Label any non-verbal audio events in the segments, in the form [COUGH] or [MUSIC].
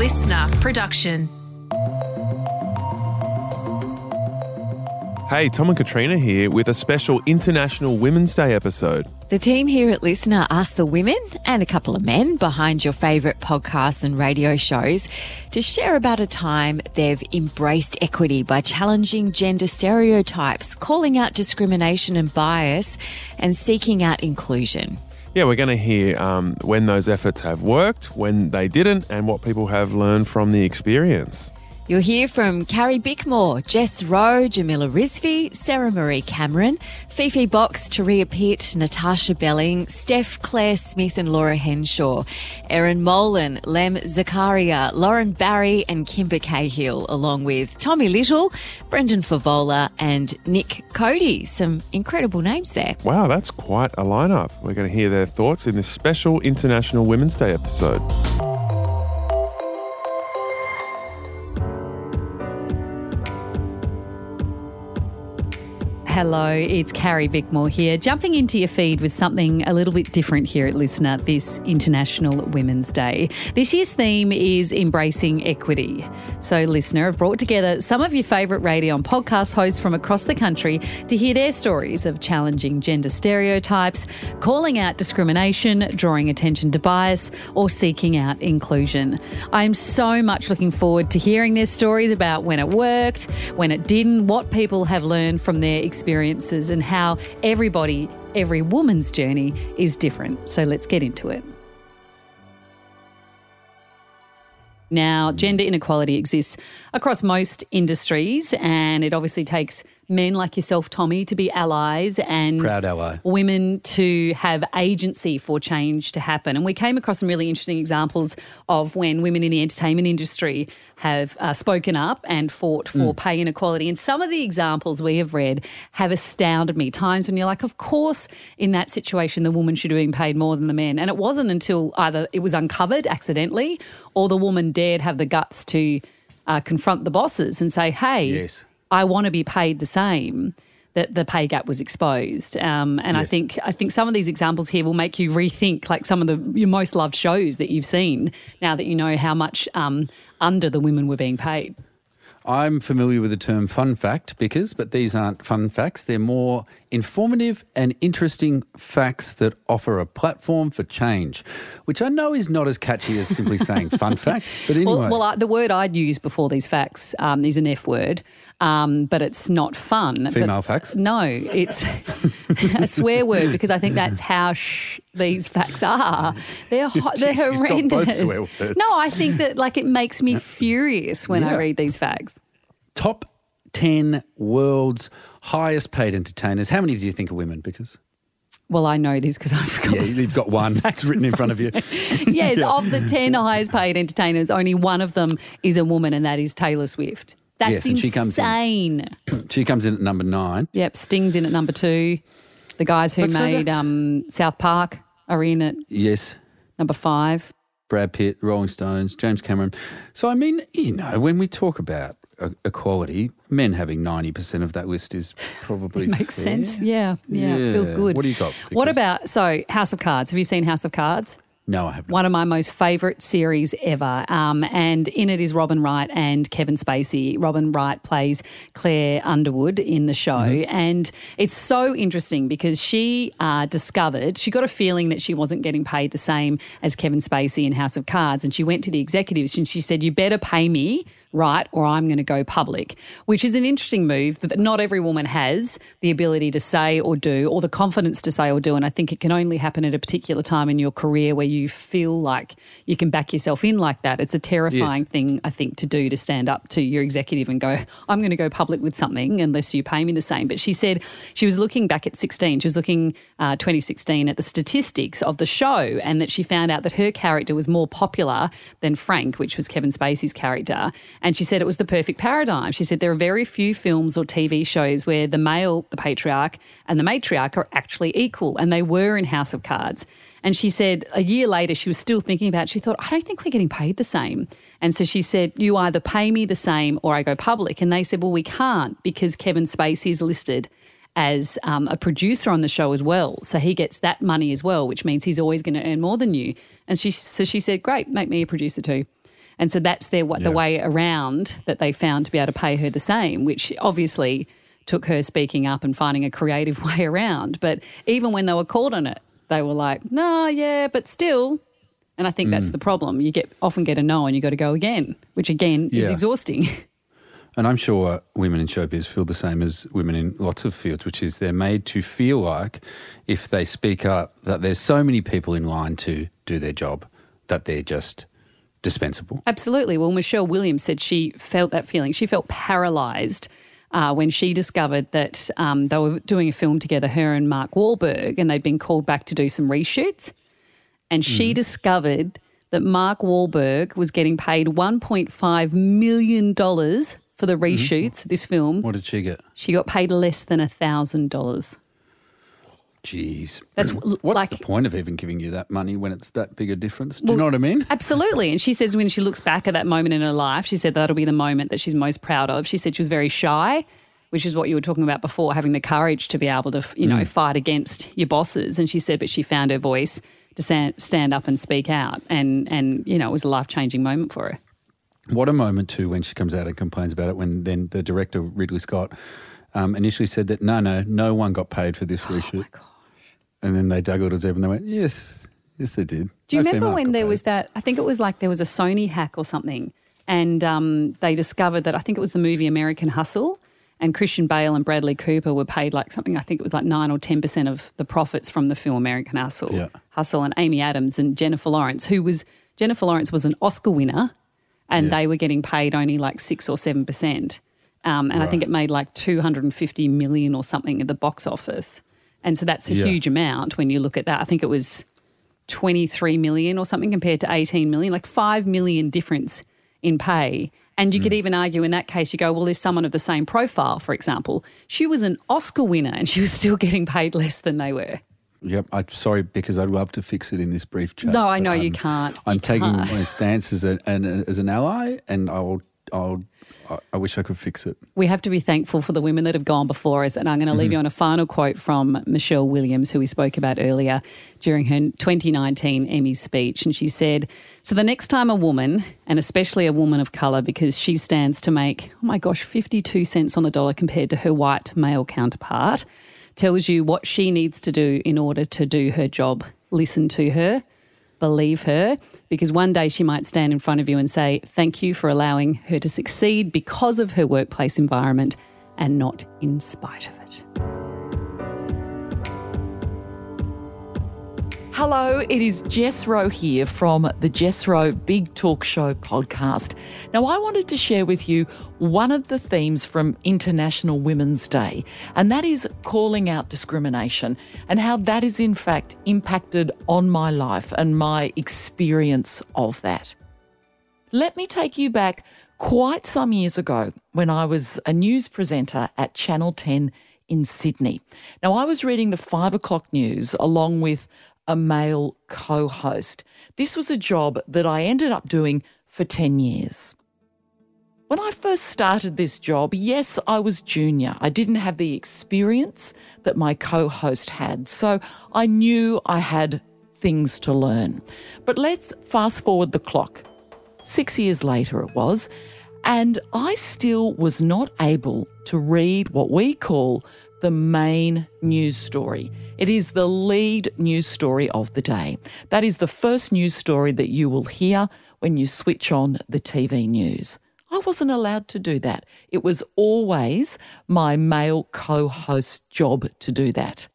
LiSTNR production. Hey, Tom and Katrina here with a special International Women's Day episode. The team here at LiSTNR asked the women and a couple of men behind your favourite podcasts and radio shows to share about a time they've embraced equity by challenging gender stereotypes, calling out discrimination and bias, and seeking out inclusion. Yeah, we're going to hear um, when those efforts have worked, when they didn't, and what people have learned from the experience. You'll hear from Carrie Bickmore, Jess Rowe, Jamila Rizvi, Sarah Maree Cameron, Fifi Box, Turia Pitt, Natarsha Belling, Steph Claire Smith and Laura Henshaw, Erin Molan, Lem Zakharia, Loren Barry and Kymba Cahill, along with Tommy Little, Brendan Fevola and Nick Cody. Some incredible names there. Wow, that's quite a lineup. We're going to hear their thoughts in this special International Women's Day episode. Hello, it's Carrie Bickmore here, jumping into your feed with something a little bit different here at LiSTNR this International Women's Day. This year's theme is embracing equity. So, LiSTNR have brought together some of your favourite radio and podcast hosts from across the country to hear their stories of challenging gender stereotypes, calling out discrimination, drawing attention to bias, or seeking out inclusion. I'm so much looking forward to hearing their stories about when it worked, when it didn't, what people have learned from their experiences and how everybody, every woman's journey is different. So let's get into it. Now, gender inequality exists across most industries, and it obviously takes men like yourself, Tommy, to be allies and Proud ally. women to have agency for change to happen. And we came across some really interesting examples of when women in the entertainment industry have uh, spoken up and fought for pay inequality. And some of the examples we have read have astounded me. Times when you're like, of course, in that situation, the woman should have been paid more than the men. And it wasn't until either it was uncovered accidentally or the woman dared have the guts to uh, confront the bosses and say, hey, Yes. I want to be paid the same. That the pay gap was exposed, um, and I think I think some of these examples here will make you rethink like some of the your most loved shows that you've seen now that you know how much um, under the women were being paid. I'm familiar with the term fun fact because, but these aren't fun facts. They're more informative and interesting facts that offer a platform for change, which I know is not as catchy as simply [LAUGHS] saying fun fact. But anyway, Well, well I, the word I'd use before these facts um, is an F word, um, but it's not fun. But- Female facts? No, it's [LAUGHS] a swear word because I think that's how sh- these facts are. They're [LAUGHS] ho- they're She's horrendous. No, I think that like it makes me furious when I read these facts. top 10 world's highest paid entertainers. How many do you think are women? Because, Well, I know this because I forgot. yeah, you've got [LAUGHS] one. It's written in front of you. [LAUGHS] yes, of the 10 highest paid entertainers, only one of them is a woman, and that is Taylor Swift. That's Yes, and she comes in. insane. [CLEARS THROAT] She comes in at number nine. Yep, Sting's in at number two. The guys who But made that's- um, South Park are in at Yes. number five. Brad Pitt, Rolling Stones, James Cameron. So, I mean, you know, when we talk about equality, men having 90% of that list is probably. [LAUGHS] Makes fair. sense. Yeah, yeah, it feels good. What do you got? What about, so House of Cards? Have you seen House of Cards? No, I have not. One of my most favourite series ever. Um, and in it is Robin Wright and Kevin Spacey. Robin Wright plays Claire Underwood in the show. And it's so interesting because she uh, discovered, she got a feeling that she wasn't getting paid the same as Kevin Spacey in House of Cards. And she went to the executives and she said, You better pay me right or I'm going to go public, which is an interesting move that not every woman has the ability to say or do or the confidence to say or do. And I think it can only happen at a particular time in your career where you feel like you can back yourself in like that. It's a terrifying thing, I think, to do to stand up to your executive and go, I'm going to go public with something unless you pay me the same. But she said she was looking back at 16, she was looking uh, 2016 at the statistics of the show and that she found out that her character was more popular than Frank, which was Kevin Spacey's character. And she said it was the perfect paradigm. She said there are very few films or TV shows where the male, the patriarch, and the matriarch are actually equal. And they were in House of Cards. And she said a year later, she was still thinking about it. She thought, I don't think we're getting paid the same. And so she said, You either pay me the same or I go public. And they said, Well, we can't because Kevin Spacey is listed as um, a producer on the show as well. So he gets that money as well, which means he's always going to earn more than you. And she, so she said, Great, make me a producer too. And so that's their what the way around that they found to be able to pay her the same, which obviously took her speaking up and finding a creative [LAUGHS] way around. But even when they were called on it, they were like, "No, yeah, but still." And I think Mm. that's the problem. You get often get a no, and you got to go again, which again is exhausting. [LAUGHS] And I'm sure women in showbiz feel the same as women in lots of fields, which is they're made to feel like if they speak up, that there's so many people in line to do their job that they're just dispensable. Absolutely. Well, Michelle Williams said she felt that feeling. She felt paralysed uh, when she discovered that um, they were doing a film together, her and Mark Wahlberg, and they'd been called back to do some reshoots. And she discovered that Mark Wahlberg was getting paid $1.5 million for the reshoots of this film. What did she get? She got paid less than a $1,000. Jeez. That's What's like- the point of even giving you that money when it's that big a difference? Do you know what I mean? Absolutely. And she says when she looks back at that moment in her life, she said that'll be the moment that she's most proud of. She said she was very shy, which is what you were talking about before, having the courage to be able to, you know, fight against your bosses. And she said, but she found her voice to stand, up and speak out. And, and, you know, it was a life changing moment for her. What a moment too when she comes out and complains about it. When then the director Ridley Scott um, initially said that no, no, no one got paid for this reshoot. And then they dug a little deeper and they went, yes, yes, they did. Do you No remember when there paid." was that? I think it was like there was a Sony hack or something, and um, they discovered that I think it was the movie American Hustle, and Christian Bale and Bradley Cooper were paid like something. I think it was like nine or ten percent of the profits from the film American Hustle. Yeah. Hustle and Amy Adams and Jennifer Lawrence, who was Jennifer Lawrence was an Oscar winner, and Yeah. they were getting paid only like six or seven percent. Um, and I think it made like 250 million or something at the box office. And so that's a Yeah. huge amount when you look at that. I think it was 23 million or something compared to 18 million, like 5 million difference in pay. And you could mm. even argue in that case, you go, well, there's someone of the same profile, for example. She was an Oscar winner and she was still getting paid less than they were. Yep. I'm sorry because I'd love to fix it in this brief chat. No, I know you can't. I'm You taking can't. my stance as, a, an, as an ally, and I'll, I'll, I- I wish I could fix it. We have to be thankful for the women that have gone before us. And I'm going to leave mm-hmm. you on a final quote from Michelle Williams, who we spoke about earlier during her 2019 Emmy speech. And she said, So the next time a woman, and especially a woman of colour, because she stands to make, oh my gosh, 52 cents on the dollar compared to her white male counterpart, tells you what she needs to do in order to do her job, listen to her, believe her because one day she might stand in front of you and say, Thank you for allowing her to succeed because of her workplace environment and not in spite of it. Hello, it is Jess Rowe here from the Jess Rowe Big Talk Show podcast. Now, I wanted to share with you one of the themes from International Women's Day, and that is calling out discrimination and how that is, in fact, impacted on my life and my experience of that. Let me take you back quite some years ago when I was a news presenter at Channel 10 in Sydney. Now, I was reading the five o'clock news along with a male co host. This was a job that I ended up doing for 10 years. When I first started this job, yes, I was junior. I didn't have the experience that my co host had, so I knew I had things to learn. But let's fast forward the clock. Six years later, it was, and I still was not able to read what we call the main news story. It is the lead news story of the day. That is the first news story that you will hear when you switch on the TV news. I wasn't allowed to do that. It was always my male co host's job to do that.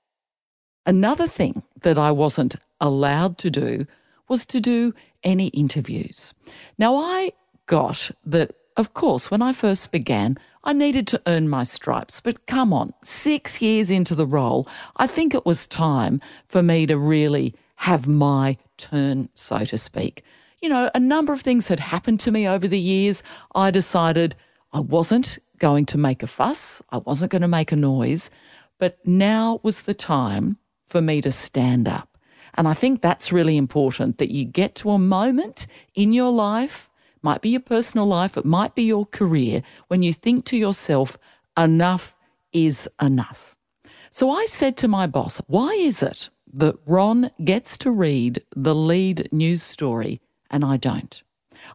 Another thing that I wasn't allowed to do was to do any interviews. Now, I got that, of course, when I first began, I needed to earn my stripes. But come on, six years into the role, I think it was time for me to really have my turn, so to speak. You know, a number of things had happened to me over the years. I decided I wasn't going to make a fuss, I wasn't going to make a noise, but now was the time for me to stand up. And I think that's really important that you get to a moment in your life, might be your personal life, it might be your career, when you think to yourself, enough is enough. So I said to my boss, why is it that Ron gets to read the lead news story and I don't?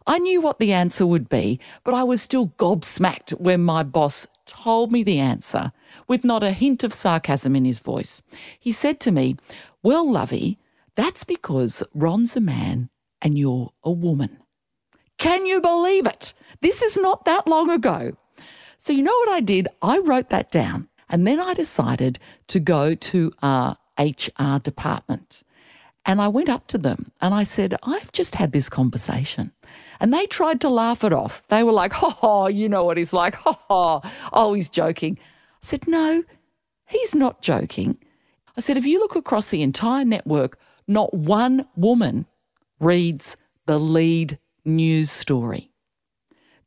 I knew what the answer would be, but I was still gobsmacked when my boss told me the answer with not a hint of sarcasm in his voice. He said to me, Well, Lovey, that's because Ron's a man and you're a woman. Can you believe it? This is not that long ago. So, you know what I did? I wrote that down and then I decided to go to our HR department. And I went up to them and I said, I've just had this conversation. And they tried to laugh it off. They were like, ha ha, you know what he's like, ha ha. Oh, he's joking. I said, no, he's not joking. I said, if you look across the entire network, not one woman reads the lead news story.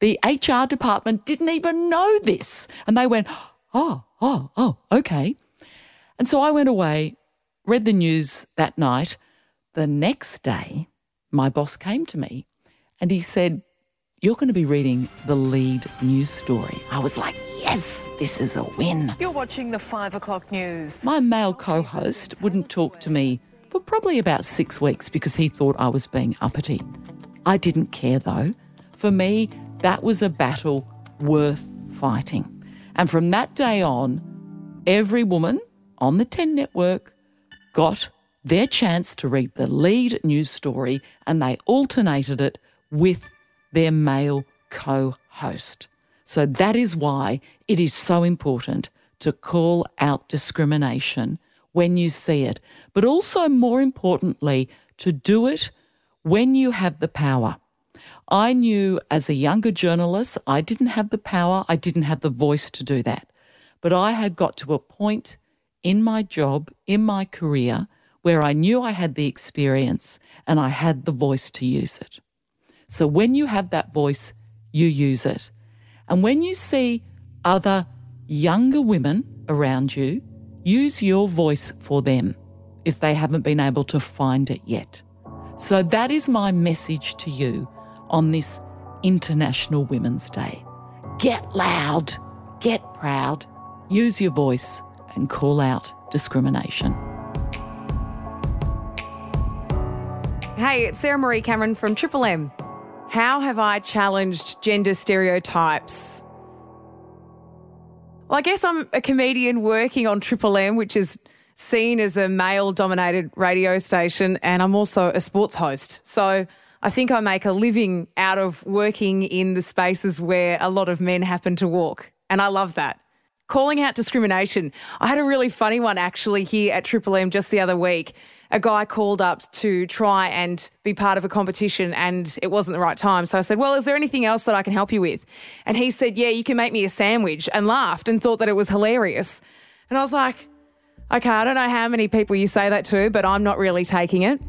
The HR department didn't even know this. And they went, oh, oh, oh, okay. And so I went away, read the news that night. The next day, my boss came to me and he said, You're going to be reading the lead news story. I was like, Yes, this is a win. You're watching the five o'clock news. My male co host wouldn't talk to me for probably about six weeks because he thought I was being uppity. I didn't care though. For me, that was a battle worth fighting. And from that day on, every woman on the 10 network got their chance to read the lead news story and they alternated it with their male co host. So that is why it is so important to call out discrimination when you see it, but also more importantly, to do it when you have the power. I knew as a younger journalist, I didn't have the power, I didn't have the voice to do that. But I had got to a point in my job, in my career, where I knew I had the experience and I had the voice to use it. So when you have that voice, you use it. And when you see other younger women around you, use your voice for them if they haven't been able to find it yet. So that is my message to you on this International Women's Day. Get loud, get proud, use your voice, and call out discrimination. Hey, it's Sarah Maree Cameron from Triple M. How have I challenged gender stereotypes? Well, I guess I'm a comedian working on Triple M, which is seen as a male dominated radio station, and I'm also a sports host. So I think I make a living out of working in the spaces where a lot of men happen to walk. And I love that. Calling out discrimination. I had a really funny one actually here at Triple M just the other week a guy called up to try and be part of a competition and it wasn't the right time. So I said, Well, is there anything else that I can help you with? And he said, Yeah, you can make me a sandwich and laughed and thought that it was hilarious. And I was like, Okay, I don't know how many people you say that to, but I'm not really taking it.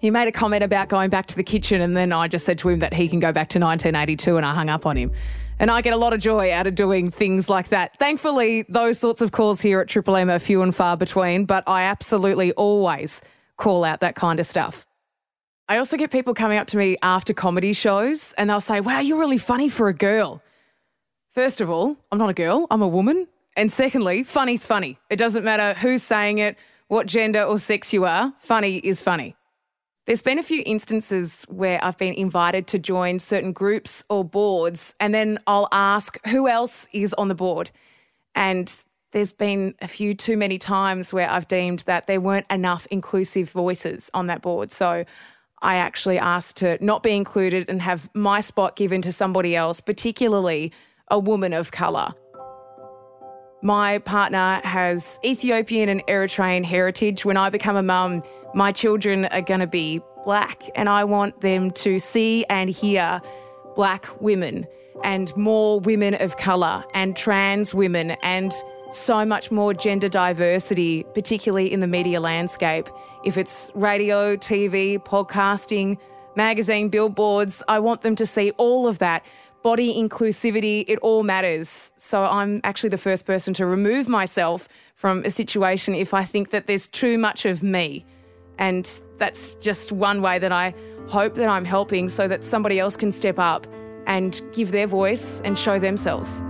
He made a comment about going back to the kitchen, and then I just said to him that he can go back to 1982, and I hung up on him. And I get a lot of joy out of doing things like that. Thankfully, those sorts of calls here at Triple M are few and far between, but I absolutely always call out that kind of stuff. I also get people coming up to me after comedy shows and they'll say, Wow, you're really funny for a girl. First of all, I'm not a girl, I'm a woman. And secondly, funny's funny. It doesn't matter who's saying it, what gender or sex you are, funny is funny. There's been a few instances where I've been invited to join certain groups or boards, and then I'll ask who else is on the board. And there's been a few too many times where I've deemed that there weren't enough inclusive voices on that board. So I actually asked to not be included and have my spot given to somebody else, particularly a woman of colour. My partner has Ethiopian and Eritrean heritage. When I become a mum, my children are going to be black, and I want them to see and hear black women and more women of colour and trans women and so much more gender diversity, particularly in the media landscape. If it's radio, TV, podcasting, magazine, billboards, I want them to see all of that body inclusivity, it all matters. So I'm actually the first person to remove myself from a situation if I think that there's too much of me. And that's just one way that I hope that I'm helping so that somebody else can step up and give their voice and show themselves.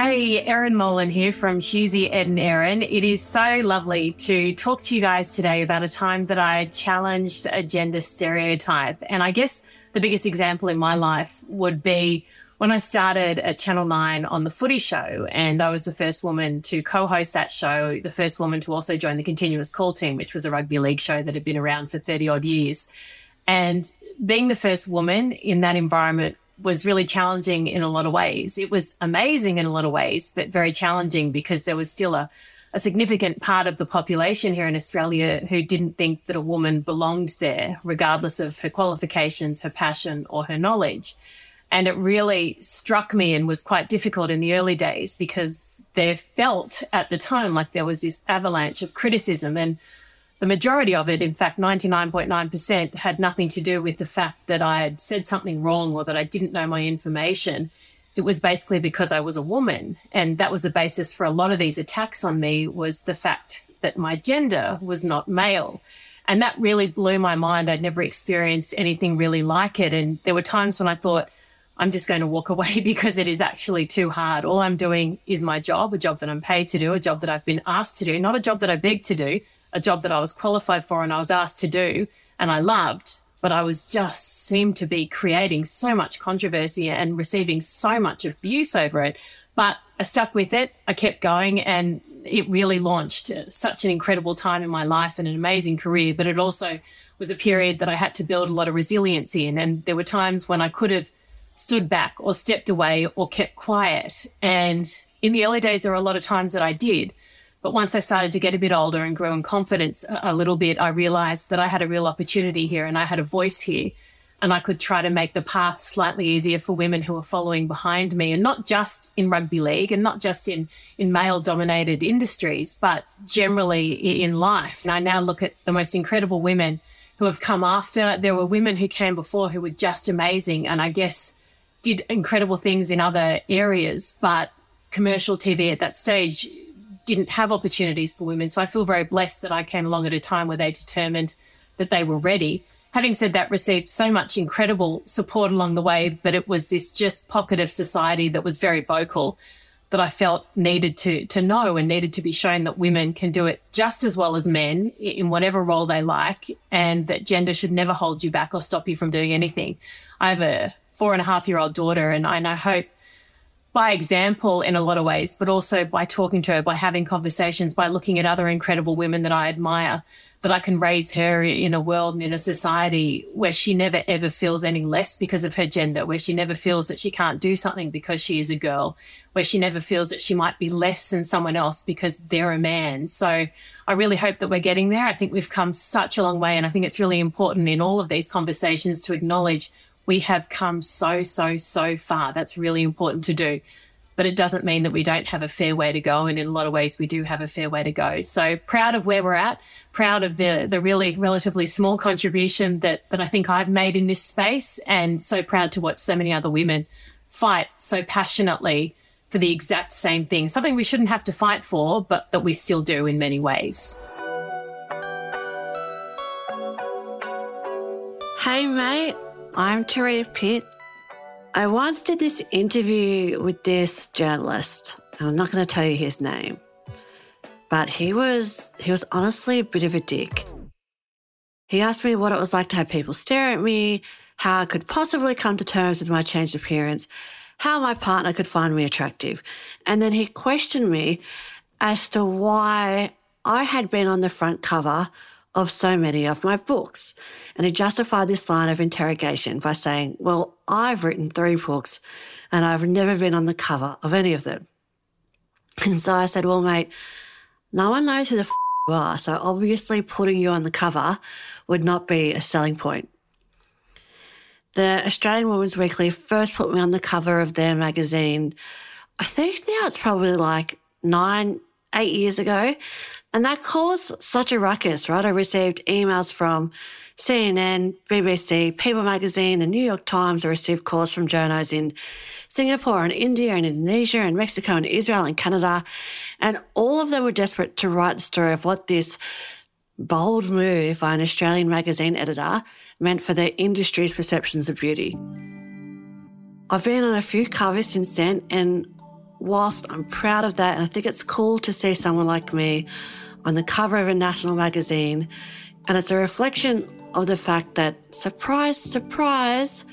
Hi, Erin Molan here from Hughesy, Ed and Erin. It is so lovely to talk to you guys today about a time that I challenged a gender stereotype. And I guess the biggest example in my life would be when I started at Channel 9 on The Footy Show. And I was the first woman to co host that show, the first woman to also join the Continuous Call Team, which was a rugby league show that had been around for 30 odd years. And being the first woman in that environment was really challenging in a lot of ways. It was amazing in a lot of ways, but very challenging because there was still a, a significant part of the population here in Australia who didn't think that a woman belonged there, regardless of her qualifications, her passion, or her knowledge. And it really struck me and was quite difficult in the early days because there felt at the time like there was this avalanche of criticism and the majority of it, in fact, 99.9%, had nothing to do with the fact that I had said something wrong or that I didn't know my information. It was basically because I was a woman. And that was the basis for a lot of these attacks on me was the fact that my gender was not male. And that really blew my mind. I'd never experienced anything really like it. And there were times when I thought, I'm just going to walk [LAUGHS] away because it is actually too hard. All I'm doing is my job, a job that I'm paid to do, a job that I've been asked to do, not a job that I beg to do, a job that I was qualified for and I was asked to do and I loved, but I was just seemed to be creating so much controversy and receiving so much abuse over it. But I stuck with it. I kept going and it really launched such an incredible time in my life and an amazing career. But it also was a period that I had to build a lot of resilience in. And there were times when I could have stood back or stepped away or kept quiet. And in the early days, there were a lot of times that I did. But once I started to get a bit older and grow in confidence a, little bit, I realized that I had a real opportunity here and I had a voice here. And I could try to make the path slightly easier for women who are following behind me, and not just in rugby league and not just in, in male dominated industries, but generally in life. And I now look at the most incredible women who have come after. There were women who came before who were just amazing and I guess did incredible things in other areas, but commercial TV at that stage didn't have opportunities for women. So I feel very blessed that I came along at a time where they determined that they were ready. Having said that, received so much incredible support along the way, but it was this just pocket of society that was very vocal that I felt needed to to know and needed to be shown that women can do it just as well as men in whatever role they like, and that gender should never hold you back or stop you from doing anything. I have a four and a half year old daughter, and I hope by example in a lot of ways, but also by talking to her, by having conversations, by looking at other incredible women that I admire, that I can raise her in a world and in a society where she never ever feels any less because of her gender, where she never feels that she can't do something because she is a girl, where she never feels that she might be less than someone else because they're a man. So I really hope that we're getting there. I think we've come such a long way. And I think it's really important in all of these conversations to acknowledge we have come so, so, so far. That's really important to do. But it doesn't mean that we don't have a fair way to go. And in a lot of ways, we do have a fair way to go. So proud of where we're at, proud of the, the really relatively small contribution that, that I think I've made in this space. And so proud to watch so many other women fight so passionately for the exact same thing, something we shouldn't have to fight for, but that we still do in many ways. Hey, mate. I'm Turia Pitt. I once did this interview with this journalist. I'm not going to tell you his name, but he was he was honestly a bit of a dick. He asked me what it was like to have people stare at me, how I could possibly come to terms with my changed appearance, how my partner could find me attractive, and then he questioned me as to why I had been on the front cover of so many of my books. And he justified this line of interrogation by saying, Well, I've written three books and I've never been on the cover of any of them. And so I said, Well, mate, no one knows who the f- you are. So obviously putting you on the cover would not be a selling point. The Australian Women's Weekly first put me on the cover of their magazine. I think now it's probably like nine, eight years ago. And that caused such a ruckus, right? I received emails from CNN, BBC, People magazine, the New York Times. I received calls from journos in Singapore and India and Indonesia and Mexico and Israel and Canada. And all of them were desperate to write the story of what this bold move by an Australian magazine editor meant for their industry's perceptions of beauty. I've been on a few covers since then and whilst I'm proud of that, and I think it's cool to see someone like me on the cover of a national magazine, and it's a reflection of the fact that, surprise, surprise,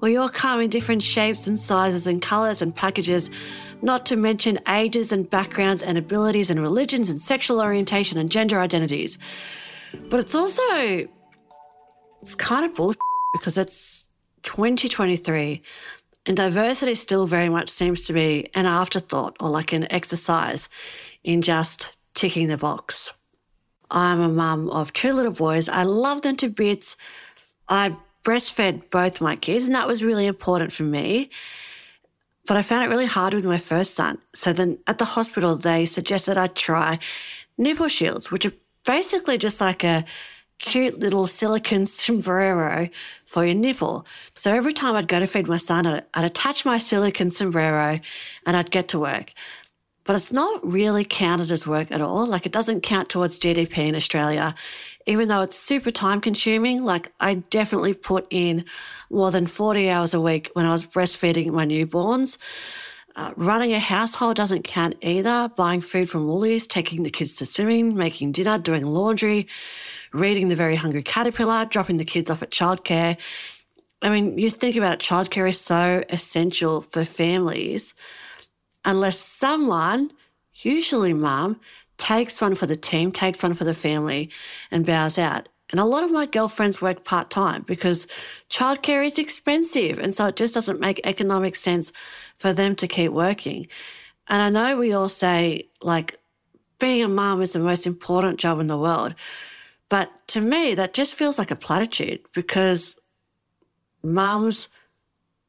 we all come in different shapes and sizes and colours and packages, not to mention ages and backgrounds and abilities and religions and sexual orientation and gender identities. But it's also, it's kind of bullshit because it's 2023 and diversity still very much seems to be an afterthought or like an exercise in just ticking the box. I'm a mum of two little boys. I love them to bits. I breastfed both my kids, and that was really important for me. But I found it really hard with my first son. So then at the hospital, they suggested I try nipple shields, which are basically just like a cute little silicone sombrero for your nipple. So every time I'd go to feed my son, I'd, I'd attach my silicone sombrero and I'd get to work. But it's not really counted as work at all. Like it doesn't count towards GDP in Australia, even though it's super time consuming. Like I definitely put in more than 40 hours a week when I was breastfeeding my newborns. Uh, running a household doesn't count either. Buying food from Woolies, taking the kids to swimming, making dinner, doing laundry, reading The Very Hungry Caterpillar, dropping the kids off at childcare. I mean, you think about it, childcare is so essential for families unless someone, usually mum, takes one for the team, takes one for the family and bows out. And a lot of my girlfriends work part time because childcare is expensive. And so it just doesn't make economic sense for them to keep working. And I know we all say, like, being a mum is the most important job in the world. But to me, that just feels like a platitude because mums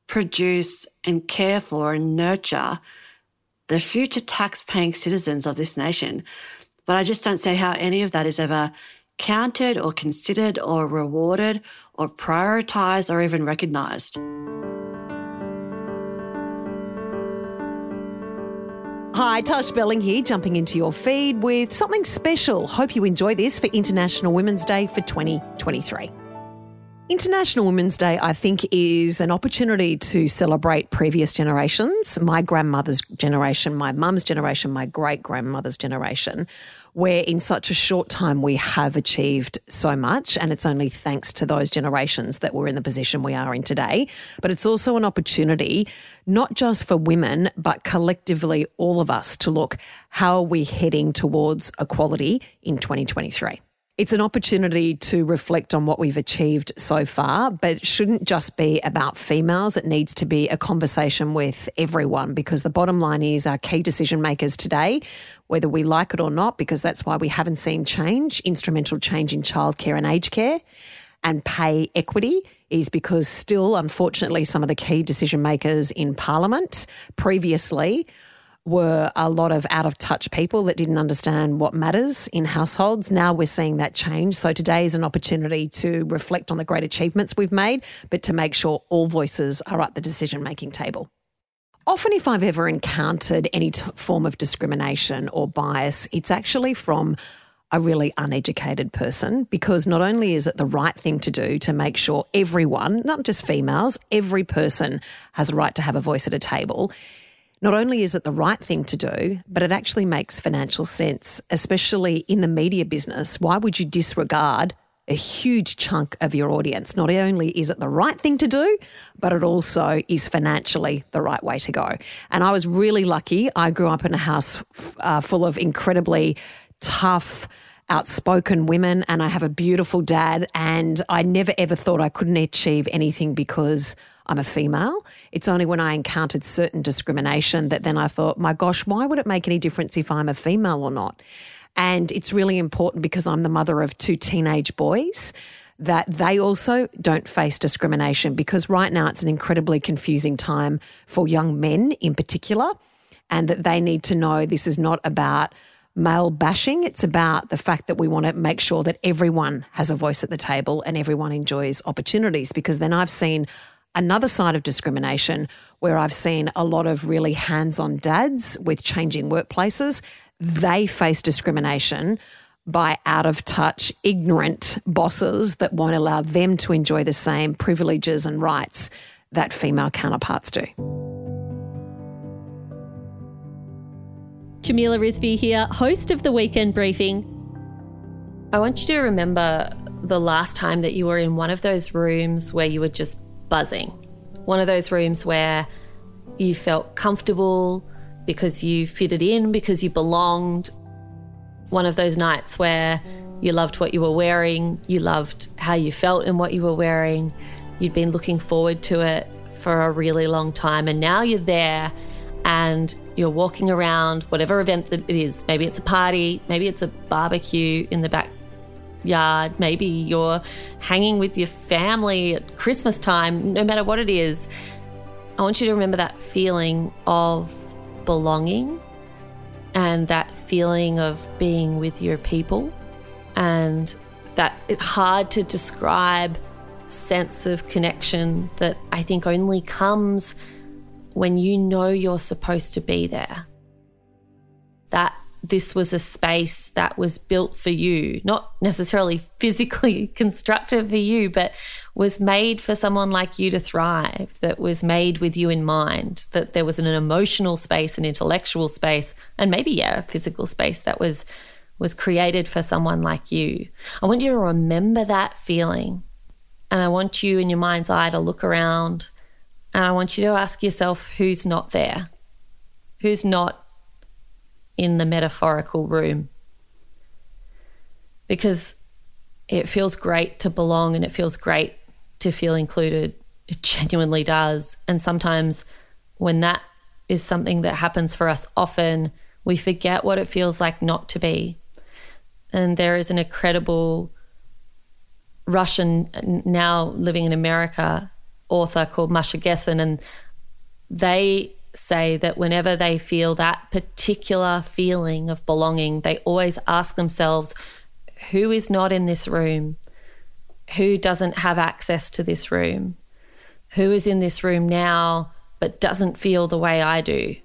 produce and care for and nurture the future tax paying citizens of this nation. But I just don't see how any of that is ever counted or considered or rewarded or prioritized or even recognized. Hi, Tash Belling here, jumping into your feed with something special. Hope you enjoy this for International Women's Day for 2023. International Women's Day, I think, is an opportunity to celebrate previous generations my grandmother's generation, my mum's generation, my great grandmother's generation, where in such a short time we have achieved so much. And it's only thanks to those generations that we're in the position we are in today. But it's also an opportunity, not just for women, but collectively all of us to look how are we heading towards equality in 2023. It's an opportunity to reflect on what we've achieved so far, but it shouldn't just be about females. It needs to be a conversation with everyone because the bottom line is our key decision makers today, whether we like it or not, because that's why we haven't seen change, instrumental change in childcare and aged care and pay equity is because still, unfortunately, some of the key decision makers in Parliament previously were a lot of out of touch people that didn't understand what matters in households. Now we're seeing that change. So today is an opportunity to reflect on the great achievements we've made, but to make sure all voices are at the decision making table. Often, if I've ever encountered any t- form of discrimination or bias, it's actually from a really uneducated person because not only is it the right thing to do to make sure everyone, not just females, every person has a right to have a voice at a table not only is it the right thing to do, but it actually makes financial sense, especially in the media business. Why would you disregard a huge chunk of your audience? Not only is it the right thing to do, but it also is financially the right way to go. And I was really lucky. I grew up in a house uh, full of incredibly tough, outspoken women, and I have a beautiful dad. And I never ever thought I couldn't achieve anything because I'm a female. It's only when I encountered certain discrimination that then I thought, my gosh, why would it make any difference if I'm a female or not? And it's really important because I'm the mother of two teenage boys that they also don't face discrimination because right now it's an incredibly confusing time for young men in particular, and that they need to know this is not about male bashing. It's about the fact that we want to make sure that everyone has a voice at the table and everyone enjoys opportunities because then I've seen another side of discrimination where I've seen a lot of really hands on dads with changing workplaces. They face discrimination by out of touch, ignorant bosses that won't allow them to enjoy the same privileges and rights that female counterparts do. Jamila Rizvi here, host of the Weekend Briefing. I want you to remember the last time that you were in one of those rooms where you were just buzzing. One of those rooms where you felt comfortable because you fitted in, because you belonged. One of those nights where you loved what you were wearing, you loved how you felt in what you were wearing, you'd been looking forward to it for a really long time, and now you're there and you're walking around, whatever event that it is. Maybe it's a party, maybe it's a barbecue in the backyard, maybe you're hanging with your family at Christmas time, no matter what it is. I want you to remember that feeling of belonging and that feeling of being with your people and that hard to describe sense of connection that I think only comes when you know you're supposed to be there. That this was a space that was built for you, not necessarily physically [LAUGHS] constructed for you, but was made for someone like you to thrive, that was made with you in mind, that there was an emotional space, an intellectual space, and maybe, yeah, a physical space that was was created for someone like you. I want you to remember that feeling. And I want you in your mind's eye to look around and I want you to ask yourself who's not there? Who's not in the metaphorical room. Because it feels great to belong and it feels great to feel included. It genuinely does. And sometimes when that is something that happens for us often, we forget what it feels like not to be. And there is an incredible Russian, now living in America, author called Masha Gessen, and they say that whenever they feel that particular feeling of belonging, they always ask themselves, who is not in this room? Who doesn't have access to this room? Who is in this room now but doesn't feel the way I do?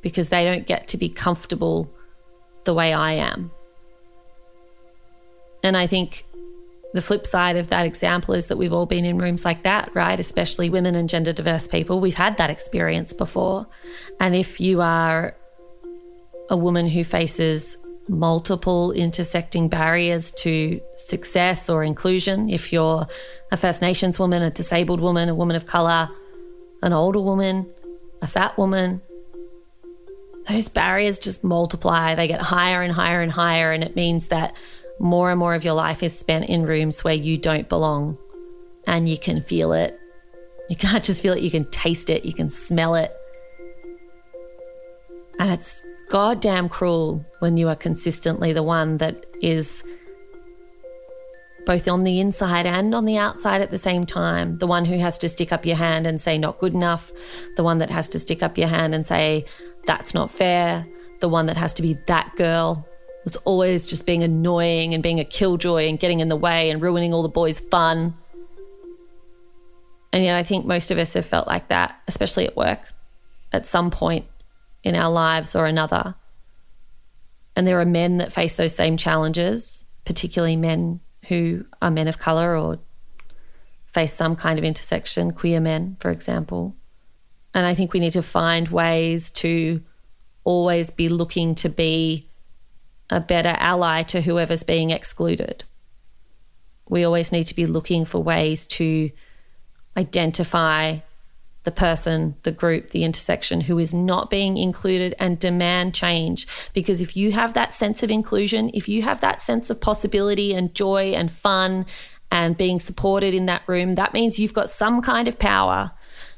Because they don't get to be comfortable the way I am. And I think the flip side of that example is that we've all been in rooms like that, right? Especially women and gender diverse people. We've had that experience before. And if you are a woman who faces multiple intersecting barriers to success or inclusion, if you're a First Nations woman, a disabled woman, a woman of colour, an older woman, a fat woman, those barriers just multiply. They get higher and higher and higher. And it means that more and more of your life is spent in rooms where you don't belong and you can feel it. You can't just feel it, you can taste it, you can smell it. And it's goddamn cruel when you are consistently the one that is both on the inside and on the outside at the same time. The one who has to stick up your hand and say, not good enough. The one that has to stick up your hand and say, that's not fair. The one that has to be that girl was always just being annoying and being a killjoy and getting in the way and ruining all the boys' fun. And yet, I think most of us have felt like that, especially at work, at some point in our lives or another. And there are men that face those same challenges, particularly men who are men of colour or face some kind of intersection, queer men, for example. And I think we need to find ways to always be looking to be a better ally to whoever's being excluded. We always need to be looking for ways to identify the person, the group, the intersection who is not being included and demand change. Because if you have that sense of inclusion, if you have that sense of possibility and joy and fun and being supported in that room, that means you've got some kind of power.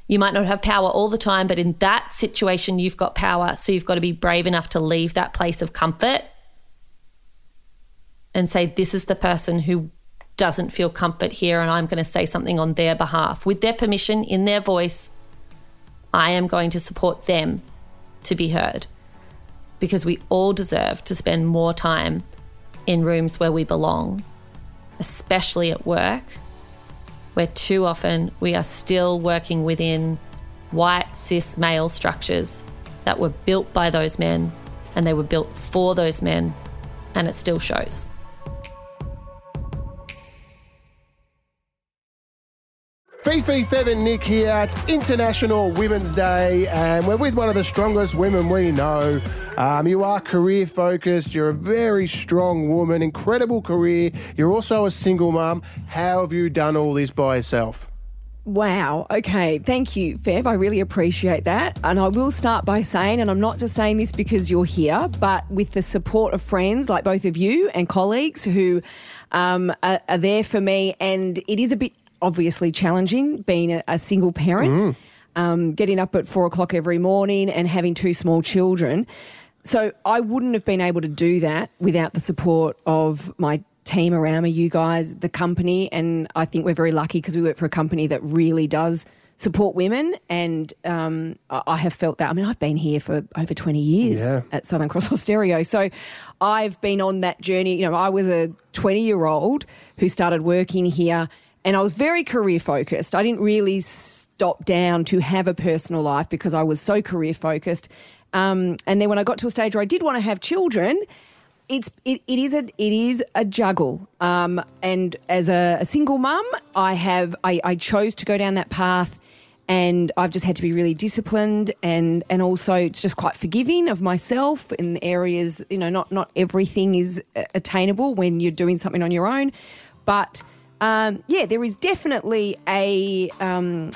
You might not have power all the time, but in that situation, you've got power. So you've got to be brave enough to leave that place of comfort and say, This is the person who doesn't feel comfort here, and I'm going to say something on their behalf. With their permission, in their voice, I am going to support them to be heard because we all deserve to spend more time in rooms where we belong, especially at work, where too often we are still working within white cis male structures that were built by those men and they were built for those men, and it still shows. Fifi, Fev, and Nick here. It's International Women's Day, and we're with one of the strongest women we know. Um, you are career focused. You're a very strong woman, incredible career. You're also a single mum. How have you done all this by yourself? Wow. Okay. Thank you, Fev. I really appreciate that. And I will start by saying, and I'm not just saying this because you're here, but with the support of friends like both of you and colleagues who um, are, are, there for me. And it is a bit obviously challenging being a, a single parent, mm. um, getting up at four o'clock every morning and having two small children. So I wouldn't have been able to do that without the support of my team around me, you guys, the company, and I think we're very lucky because we work for a company that really does support women, and um, I have felt that. I mean, I've been here for over 20 years yeah. at Southern Cross Austereo, so I've been on that journey. You know, I was a 20 year old who started working here, and I was very career focused. I didn't really stop down to have a personal life because I was so career focused. Um, and then when I got to a stage where I did want to have children, it's it, it is a it is a juggle. Um, and as a, a single mum, I have I, I chose to go down that path and I've just had to be really disciplined and and also it's just quite forgiving of myself in the areas you know not not everything is attainable when you're doing something on your own but um, yeah there is definitely a um,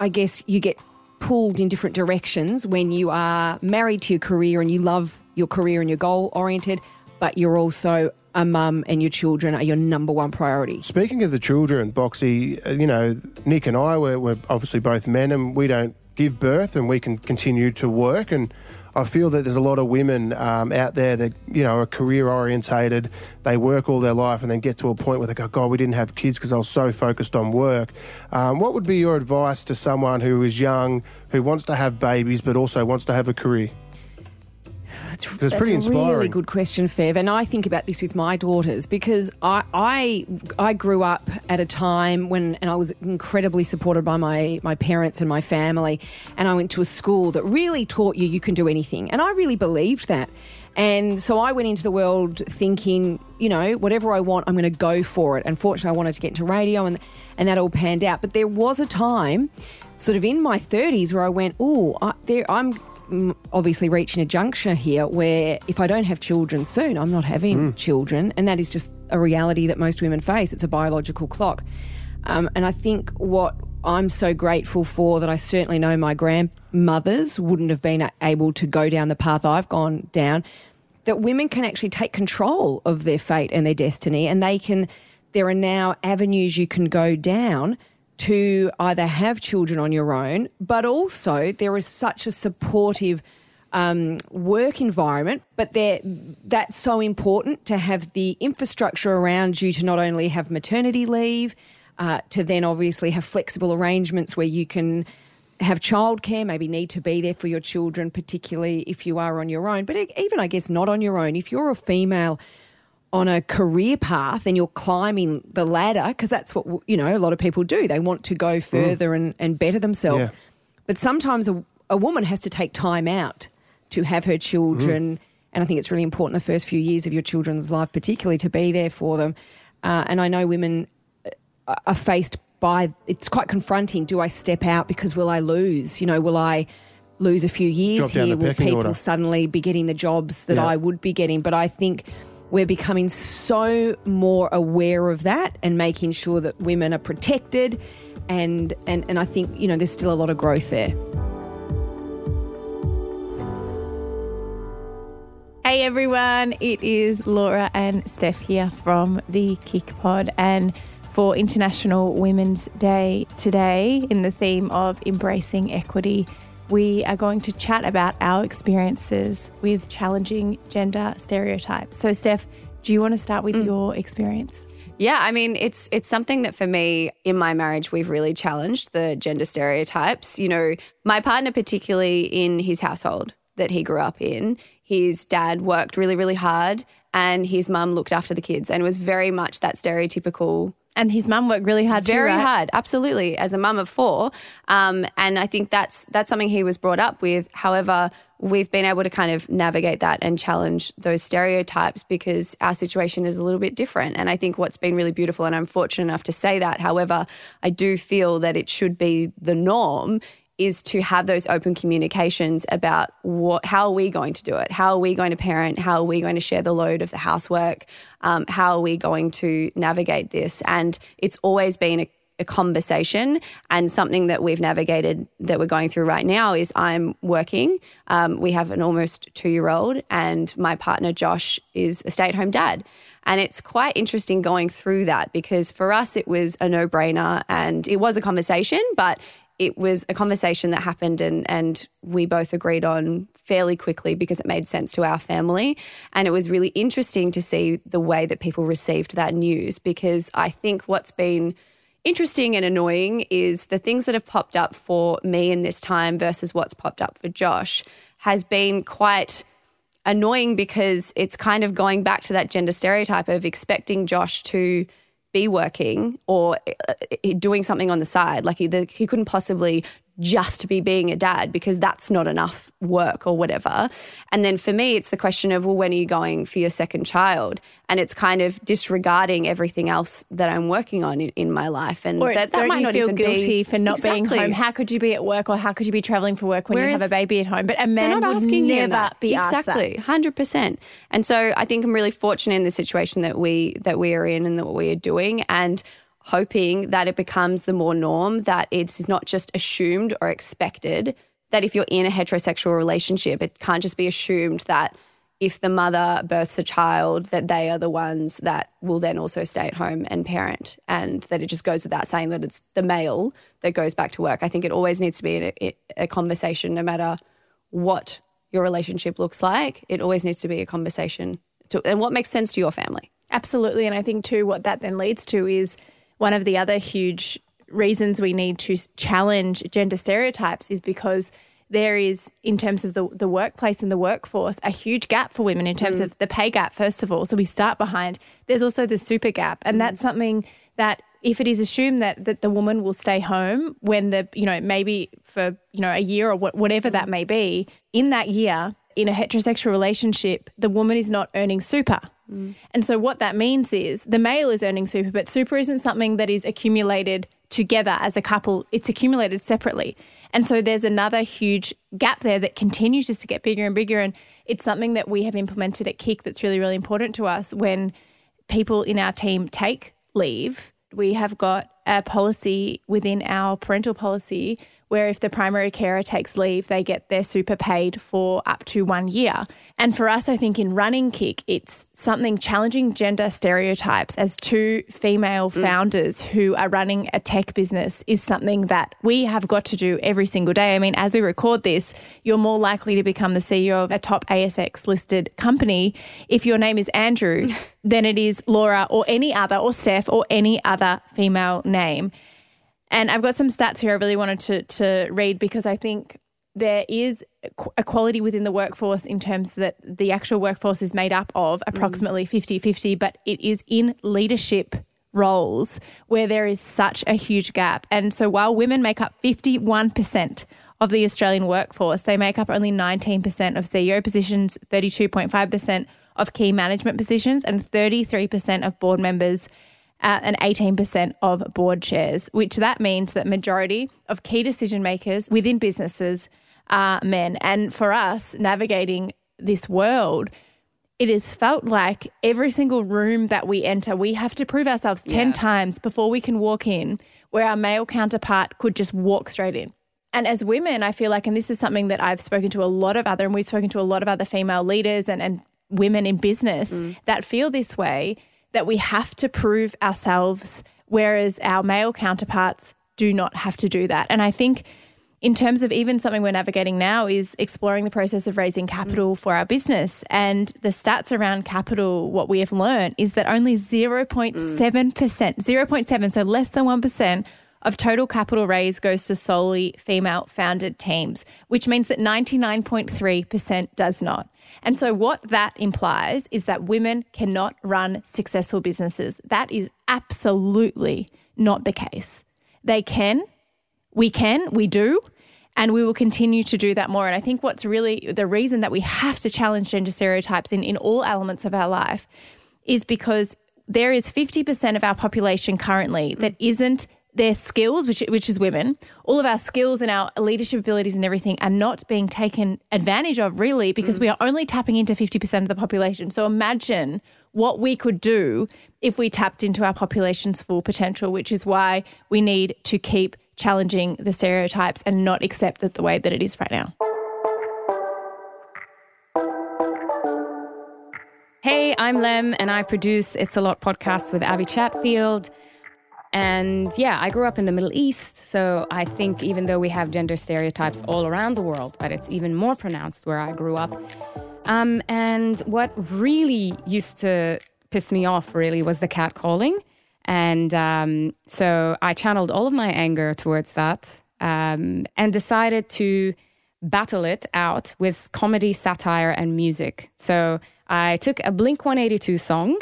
I guess you get pulled in different directions when you are married to your career and you love your career and you're goal oriented but you're also a mum and your children are your number one priority. Speaking of the children, Boxy, uh, you know, Nick and I, we're, we're obviously both men and we don't give birth and we can continue to work. And I feel that there's a lot of women um, out there that, you know, are career orientated. They work all their life and then get to a point where they go, God, we didn't have kids because I was so focused on work. Um, what would be your advice to someone who is young, who wants to have babies, but also wants to have a career? That's, that's pretty inspiring. a really good question, Fev. And I think about this with my daughters because I, I, I grew up at a time when, and I was incredibly supported by my, my parents and my family. And I went to a school that really taught you you can do anything. And I really believed that. And so I went into the world thinking, you know, whatever I want, I'm going to go for it. Unfortunately, I wanted to get into radio and, and that all panned out. But there was a time, sort of in my 30s, where I went, oh, I'm obviously reaching a juncture here where if I don't have children soon, I'm not having mm. children. And that is just a reality that most women face. It's a biological clock. Um, and I think what I'm so grateful for that I certainly know my grandmothers wouldn't have been able to go down the path I've gone down, that women can actually take control of their fate and their destiny. And they can, there are now avenues you can go down to either have children on your own, but also there is such a supportive um, work environment. But that's so important to have the infrastructure around you to not only have maternity leave, uh, to then obviously have flexible arrangements where you can have childcare, maybe need to be there for your children, particularly if you are on your own. But even, I guess, not on your own, if you're a female on a career path and you're climbing the ladder, because that's what, you know, a lot of people do. They want to go mm. further mm. and, and better themselves. Yeah. But sometimes a, a woman has to take time out to have her children. Mm. And I think it's really important the first few years of your children's life, particularly to be there for them. Uh, and I know women uh, are faced by it's quite confronting. Do I step out because will I lose? You know, will I lose a few years here? Will people order. suddenly be getting the jobs that yeah. I would be getting? But I think we're becoming so more aware of that and making sure that women are protected. And, and, and I think, you know, there's still a lot of growth there. Hey everyone, it is Laura and Steph here from the Kick Pod. And for International Women's Day today, in the theme of embracing equity we are going to chat about our experiences with challenging gender stereotypes. So, Steph, do you want to start with mm. your experience? Yeah, I mean, it's it's something that for me in my marriage we've really challenged the gender stereotypes. You know, my partner particularly in his household that he grew up in, his dad worked really really hard and his mum looked after the kids and it was very much that stereotypical and his mum worked really hard very too, right? hard absolutely as a mum of four um, and i think that's that's something he was brought up with however we've been able to kind of navigate that and challenge those stereotypes because our situation is a little bit different. And I think what's been really beautiful, and I'm fortunate enough to say that, however, I do feel that it should be the norm. Is to have those open communications about what, how are we going to do it? How are we going to parent? How are we going to share the load of the housework? Um, how are we going to navigate this? And it's always been a a conversation and something that we've navigated that we're going through right now is I'm working. Um, we have an almost two year old, and my partner Josh is a stay at home dad. And it's quite interesting going through that because for us it was a no brainer and it was a conversation, but it was a conversation that happened and, and we both agreed on fairly quickly because it made sense to our family. And it was really interesting to see the way that people received that news because I think what's been interesting and annoying is the things that have popped up for me in this time versus what's popped up for Josh has been quite annoying because it's kind of going back to that gender stereotype of expecting Josh to be working or uh, doing something on the side. Like he, he couldn't possibly just to be being a dad because that's not enough work or whatever. And then for me, it's the question of, well, when are you going for your second child? And it's kind of disregarding everything else that I'm working on in, in my life. And or that, that might you not feel even guilty be, for not exactly. being home? How could you be at work or how could you be traveling for work when Whereas you have a baby at home? But a man would never be asked that. exactly, hundred percent. And so I think I'm really fortunate in the situation that we that we are in and that what we are doing, and hoping that it becomes the more norm that it's not just assumed or expected that if you're in a heterosexual relationship, it can't just be assumed that if the mother births a child, that they are the ones that will then also stay at home and parent, and that it just goes without saying that it's the male that goes back to work. I think it always needs to be a, a conversation, no matter what your relationship looks like. It always needs to be a conversation, to, and what makes sense to your family. Absolutely. And I think, too, what that then leads to is one of the other huge reasons we need to challenge gender stereotypes is because there is, in terms of the, the workplace and the workforce, a huge gap for women in terms Mm. of the pay gap, first of all. So we start behind. There's also the super gap. And that's something that if it is assumed that, that the woman will stay home when the, you know, maybe for, you know, a year or what, whatever that may be, in that year, in a heterosexual relationship, the woman is not earning super. Mm. And so what that means is the male is earning super, but super isn't something that is accumulated together as a couple, it's accumulated separately. And so there's another huge gap there that continues just to get bigger and bigger. And it's something that we have implemented at KIC that's really, really important to us when people in our team take leave. We have got a policy within our parental policy where if the primary carer takes leave, they get their super paid for up to one year. And for us, I think in running KIC, it's something challenging gender stereotypes as two female mm. founders who are running a tech business is something that we have got to do every single day. I mean, as we record this, you're more likely to become the CEO of a top ASX listed company if your name is Andrew [LAUGHS] than it is Laura or any other, or Steph or any other female name. And I've got some stats here I really wanted to, to read because I think there is equality within the workforce in terms that the actual workforce is made up of mm. approximately 50 50, but it is in leadership roles where there is such a huge gap. And so while women make up 51% of the Australian workforce, they make up only 19% of CEO positions, 32.5% of key management positions, and 33% of board members uh, and 18% of board chairs, which that means that majority of key decision makers within businesses are men. And for us, navigating this world, it has felt like every single room that we enter, we have to prove ourselves 10 times before we can walk in, where our male counterpart could just walk straight in. And as women, I feel like, and this is something that I've spoken to a lot of other, and we've spoken to a lot of other female leaders and, and women in business that feel this way, that we have to prove ourselves, whereas our male counterparts do not have to do that. And I think in terms of even something we're navigating now is exploring the process of raising capital for our business. And the stats around capital, what we have learned is that only 0.7%, 0.7, so less than 1% of total capital raise goes to solely female founded teams, which means that 99.3% does not. And so, what that implies is that women cannot run successful businesses. That is absolutely not the case. They can, we can, we do. And we will continue to do that more. And I think what's really the reason that we have to challenge gender stereotypes in, in all elements of our life is because there is 50% of our population currently that isn't their skills, which which is women, all of our skills and our leadership abilities and everything are not being taken advantage of really because mm. we are only tapping into 50% of the population. So imagine what we could do if we tapped into our population's full potential, which is why we need to keep challenging the stereotypes and not accept it the way that it is right now. Hey, I'm Lem, and I produce It's a Lot podcast with Abby Chatfield. And yeah, I grew up in the Middle East, so I think even though we have gender stereotypes all around the world, but it's even more pronounced where I grew up. Um, and what really used to piss me off really was the catcalling. And um, so I channeled all of my anger towards that um, and decided to battle it out with comedy, satire, and music. So I took a Blink 182 song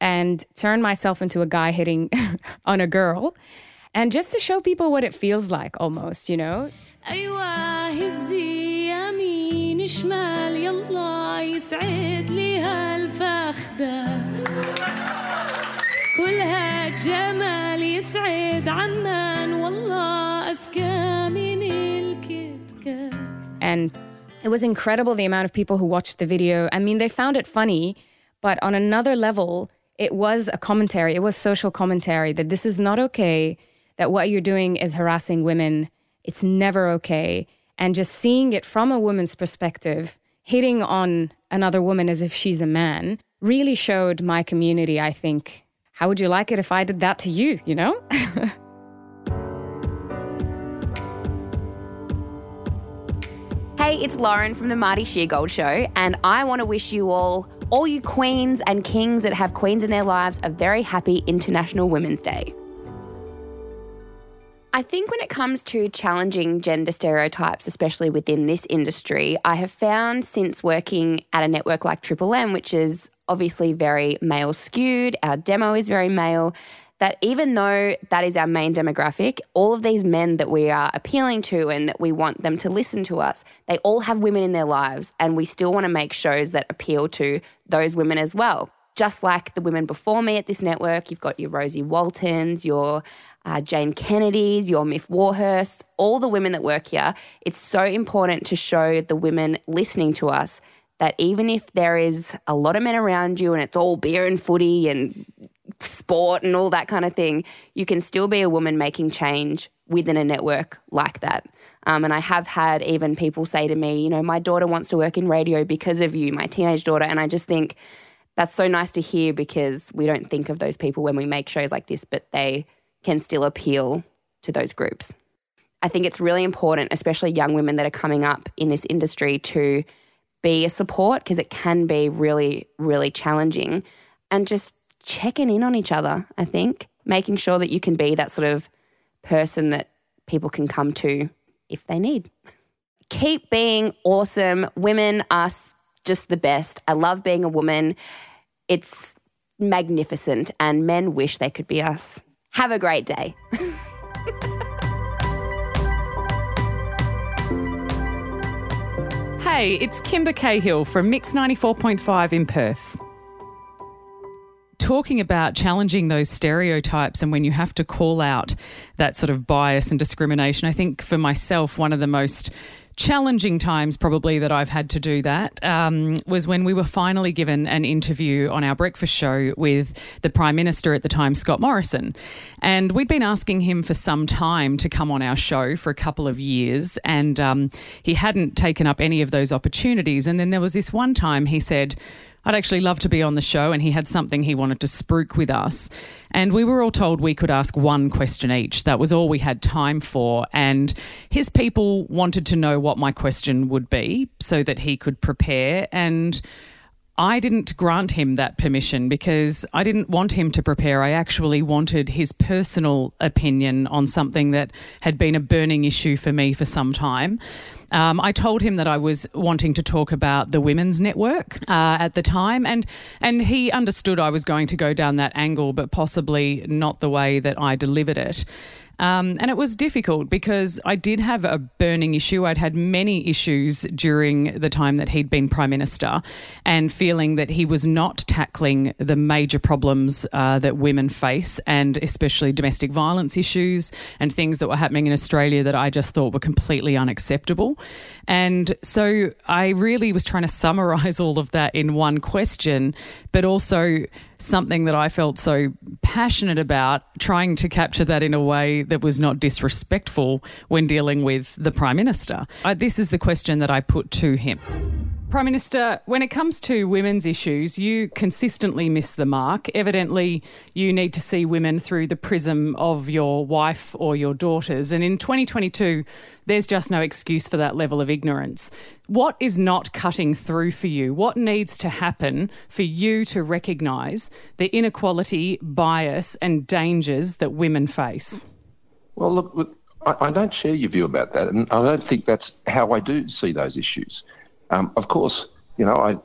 and turned myself into a guy hitting [LAUGHS] on a girl. And just to show people what it feels like almost, you know? أيوة هزي يمين شمال يلا يسعد لي هالفخدة كلها جمال يسعد عمان والله أزكى من الكت كات And it was incredible the amount of people who watched the video. I mean, they found it funny, but on another level, it was a commentary, it was social commentary that this is not okay, that what you're doing is harassing women. It's never okay. And just seeing it from a woman's perspective, hitting on another woman as if she's a man, really showed my community, I think, how would you like it if I did that to you, you know? [LAUGHS] Hey, it's Lauren from the Marty Sheargold Show, and I want to wish you all, all you queens and kings that have queens in their lives, a very happy International Women's Day. I think when it comes to challenging gender stereotypes, especially within this industry, I have found since working at a network like Triple M, which is obviously very male skewed, our demo is very male, that even though that is our main demographic, all of these men that we are appealing to and that we want them to listen to us, they all have women in their lives, and we still want to make shows that appeal to those women as well. Just like the women before me at this network, you've got your Rosie Waltons, your uh, Jane Kennedys, your Miff Warhurst, all the women that work here. It's so important to show the women listening to us that even if there is a lot of men around you and it's all beer and footy and sport and all that kind of thing, you can still be a woman making change within a network like that. Um, and I have had even people say to me, you know, my daughter wants to work in radio because of you, my teenage daughter. And I just think that's so nice to hear because we don't think of those people when we make shows like this, but they can still appeal to those groups. I think it's really important, especially young women that are coming up in this industry, to be a support because it can be really, really challenging. And just checking in on each other, I think, making sure that you can be that sort of person that people can come to if they need. Keep being awesome. Women are just the best. I love being a woman. It's magnificent, and men wish they could be us. Have a great day. [LAUGHS] Hey, it's Kymba Cahill from Mix 94.5 in Perth talking about challenging those stereotypes and when you have to call out that sort of bias and discrimination, I think for myself, one of the most challenging times probably that I've had to do that um, was when we were finally given an interview on our breakfast show with the Prime Minister at the time, Scott Morrison. And we'd been asking him for some time to come on our show for a couple of years, and um, he hadn't taken up any of those opportunities. And then there was this one time he said, I'd actually love to be on the show, and he had something he wanted to spruik with us. And we were all told we could ask one question each. That was all we had time for. And his people wanted to know what my question would be so that he could prepare. And I didn't grant him that permission because I didn't want him to prepare. I actually wanted his personal opinion on something that had been a burning issue for me for some time. Um, I told him that I was wanting to talk about the women's network uh, at the time, and and he understood I was going to go down that angle, but possibly not the way that I delivered it. Um, and it was difficult because I did have a burning issue. I'd had many issues during the time that he'd been Prime Minister and feeling that he was not tackling the major problems uh, that women face and especially domestic violence issues and things that were happening in Australia that I just thought were completely unacceptable. And so I really was trying to summarize [LAUGHS] all of that in one question, but also something that I felt so passionate about, trying to capture that in a way that was not disrespectful when dealing with the Prime Minister. Uh, this is the question that I put to him. Prime Minister, when it comes to women's issues, you consistently miss the mark. Evidently, you need to see women through the prism of your wife or your daughters. And in 2022, there's just no excuse for that level of ignorance. What is not cutting through for you? What needs to happen for you to recognise the inequality, bias, and dangers that women face? Well, look, I, don't share your view about that, and I don't think that's how I do see those issues. Um, of course, you know, I,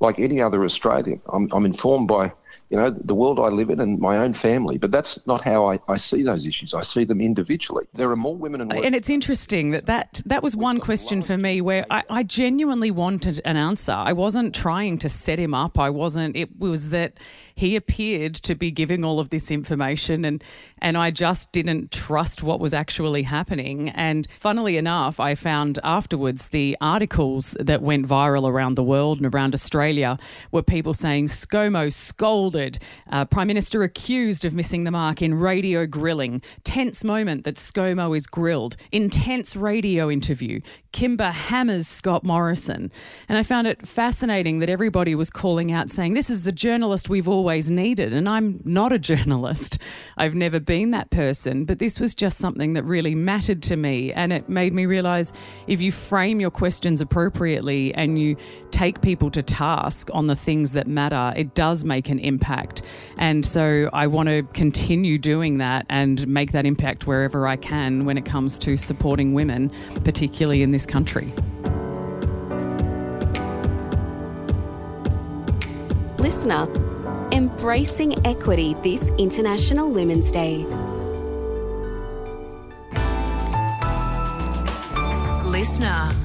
like any other Australian, I'm, I'm informed by, you know, the world I live in and my own family. But that's not how I, I see those issues. I see them individually. There are more women in. And it's interesting that that, that was one question for me where I, I genuinely wanted an answer. I wasn't trying to set him up. I wasn't, it was that he appeared to be giving all of this information and and I just didn't trust what was actually happening. And funnily enough I found afterwards the articles that went viral around the world and around Australia were people saying ScoMo scolded uh, Prime Minister accused of missing the mark in radio grilling. Tense moment that ScoMo is grilled. Intense radio interview Kymba hammers Scott Morrison and I found it fascinating that everybody was calling out saying this is the journalist we've always needed. And I'm not a [LAUGHS] journalist, I've never been that person, but this was just something that really mattered to me. And it made me realize if you frame your questions appropriately and you take people to task on the things that matter, it does make an impact. And so I want to continue doing that and make that impact wherever I can when it comes to supporting women, particularly in this country. LiSTNR, embracing equity this International Women's Day. LiSTNR.